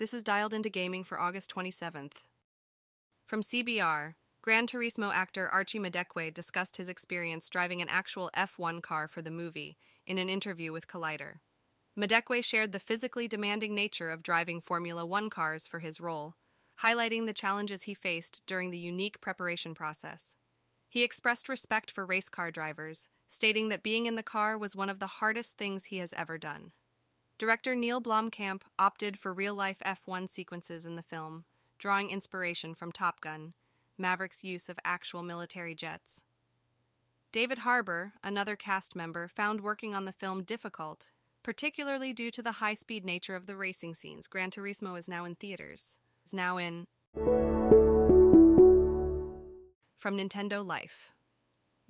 This is dialed into gaming for August 27th. From CBR, Gran Turismo actor Archie Madekwe discussed his experience driving an actual F1 car for the movie in an interview with Collider. Madekwe shared the physically demanding nature of driving Formula One cars for his role, highlighting the challenges he faced during the unique preparation process. He expressed respect for race car drivers, stating that being in the car was one of the hardest things he has ever done. Director Neil Blomkamp opted for real life F1 sequences in the film, drawing inspiration from Top Gun, Maverick's use of actual military jets. David Harbour, another cast member, found working on the film difficult, particularly due to the high speed nature of the racing scenes. Gran Turismo is now in theaters. Is now in. From Nintendo Life.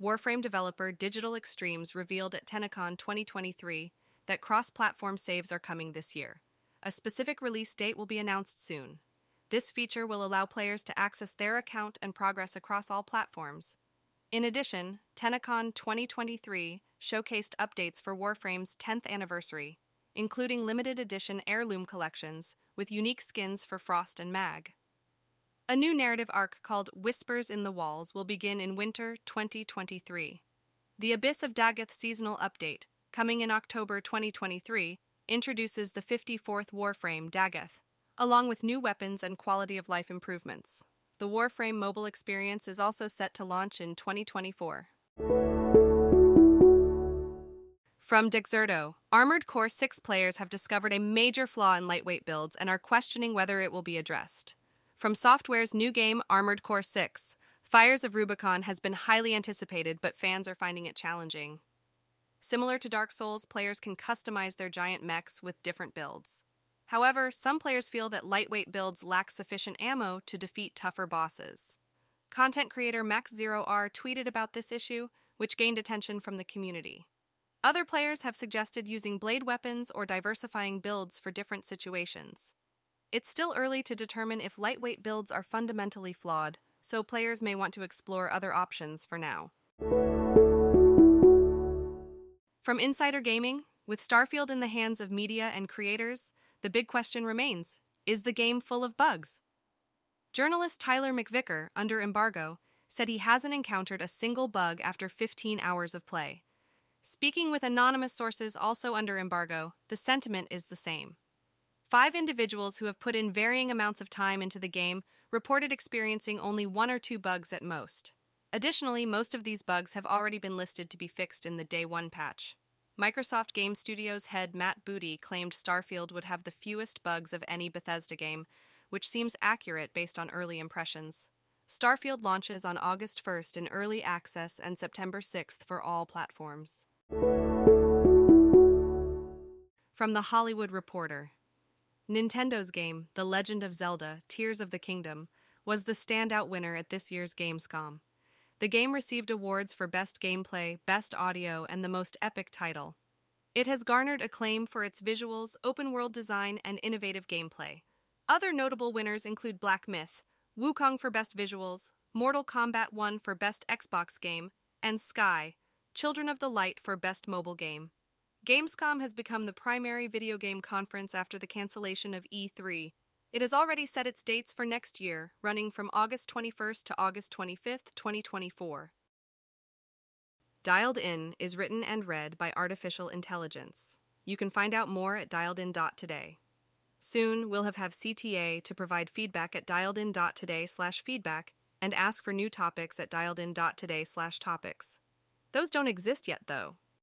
Warframe developer Digital Extremes revealed at TennoCon 2023 that cross platform saves are coming this year. A specific release date will be announced soon. This feature will allow players to access their account and progress across all platforms. In addition, TennoCon 2023 showcased updates for Warframe's 10th anniversary, including limited edition heirloom collections with unique skins for Frost and Mag. A new narrative arc called Whispers in the Walls will begin in winter 2023. The Abyss of Dagath seasonal update, coming in October 2023, introduces the 54th Warframe Dagath, along with new weapons and quality of life improvements. The Warframe mobile experience is also set to launch in 2024. From Dexerto, Armored Core 6 players have discovered a major flaw in lightweight builds and are questioning whether it will be addressed. From Software's new game, Armored Core 6, Fires of Rubicon has been highly anticipated, but fans are finding it challenging. Similar to Dark Souls, players can customize their giant mechs with different builds. However, some players feel that lightweight builds lack sufficient ammo to defeat tougher bosses. Content creator Max0R tweeted about this issue, which gained attention from the community. Other players have suggested using blade weapons or diversifying builds for different situations. It's still early to determine if lightweight builds are fundamentally flawed, so players may want to explore other options for now. From Insider Gaming, with Starfield in the hands of media and creators, the big question remains is the game full of bugs? Journalist Tyler McVicker, under embargo, said he hasn't encountered a single bug after 15 hours of play. Speaking with anonymous sources also under embargo, the sentiment is the same. Five individuals who have put in varying amounts of time into the game reported experiencing only one or two bugs at most. Additionally, most of these bugs have already been listed to be fixed in the Day 1 patch. Microsoft Game Studios head Matt Booty claimed Starfield would have the fewest bugs of any Bethesda game, which seems accurate based on early impressions. Starfield launches on August 1st in early access and September 6th for all platforms. From The Hollywood Reporter Nintendo's game, The Legend of Zelda Tears of the Kingdom, was the standout winner at this year's Gamescom. The game received awards for Best Gameplay, Best Audio, and the Most Epic Title. It has garnered acclaim for its visuals, open world design, and innovative gameplay. Other notable winners include Black Myth, Wukong for Best Visuals, Mortal Kombat 1 for Best Xbox Game, and Sky, Children of the Light for Best Mobile Game. Gamescom has become the primary video game conference after the cancellation of E3, it has already set its dates for next year, running from August 21st to August 25th, 2024. Dialed In is written and read by artificial intelligence. You can find out more at dialedin.today. Soon, we'll have, have CTA to provide feedback at dialedin.today slash feedback and ask for new topics at dialedin.today slash topics. Those don't exist yet, though.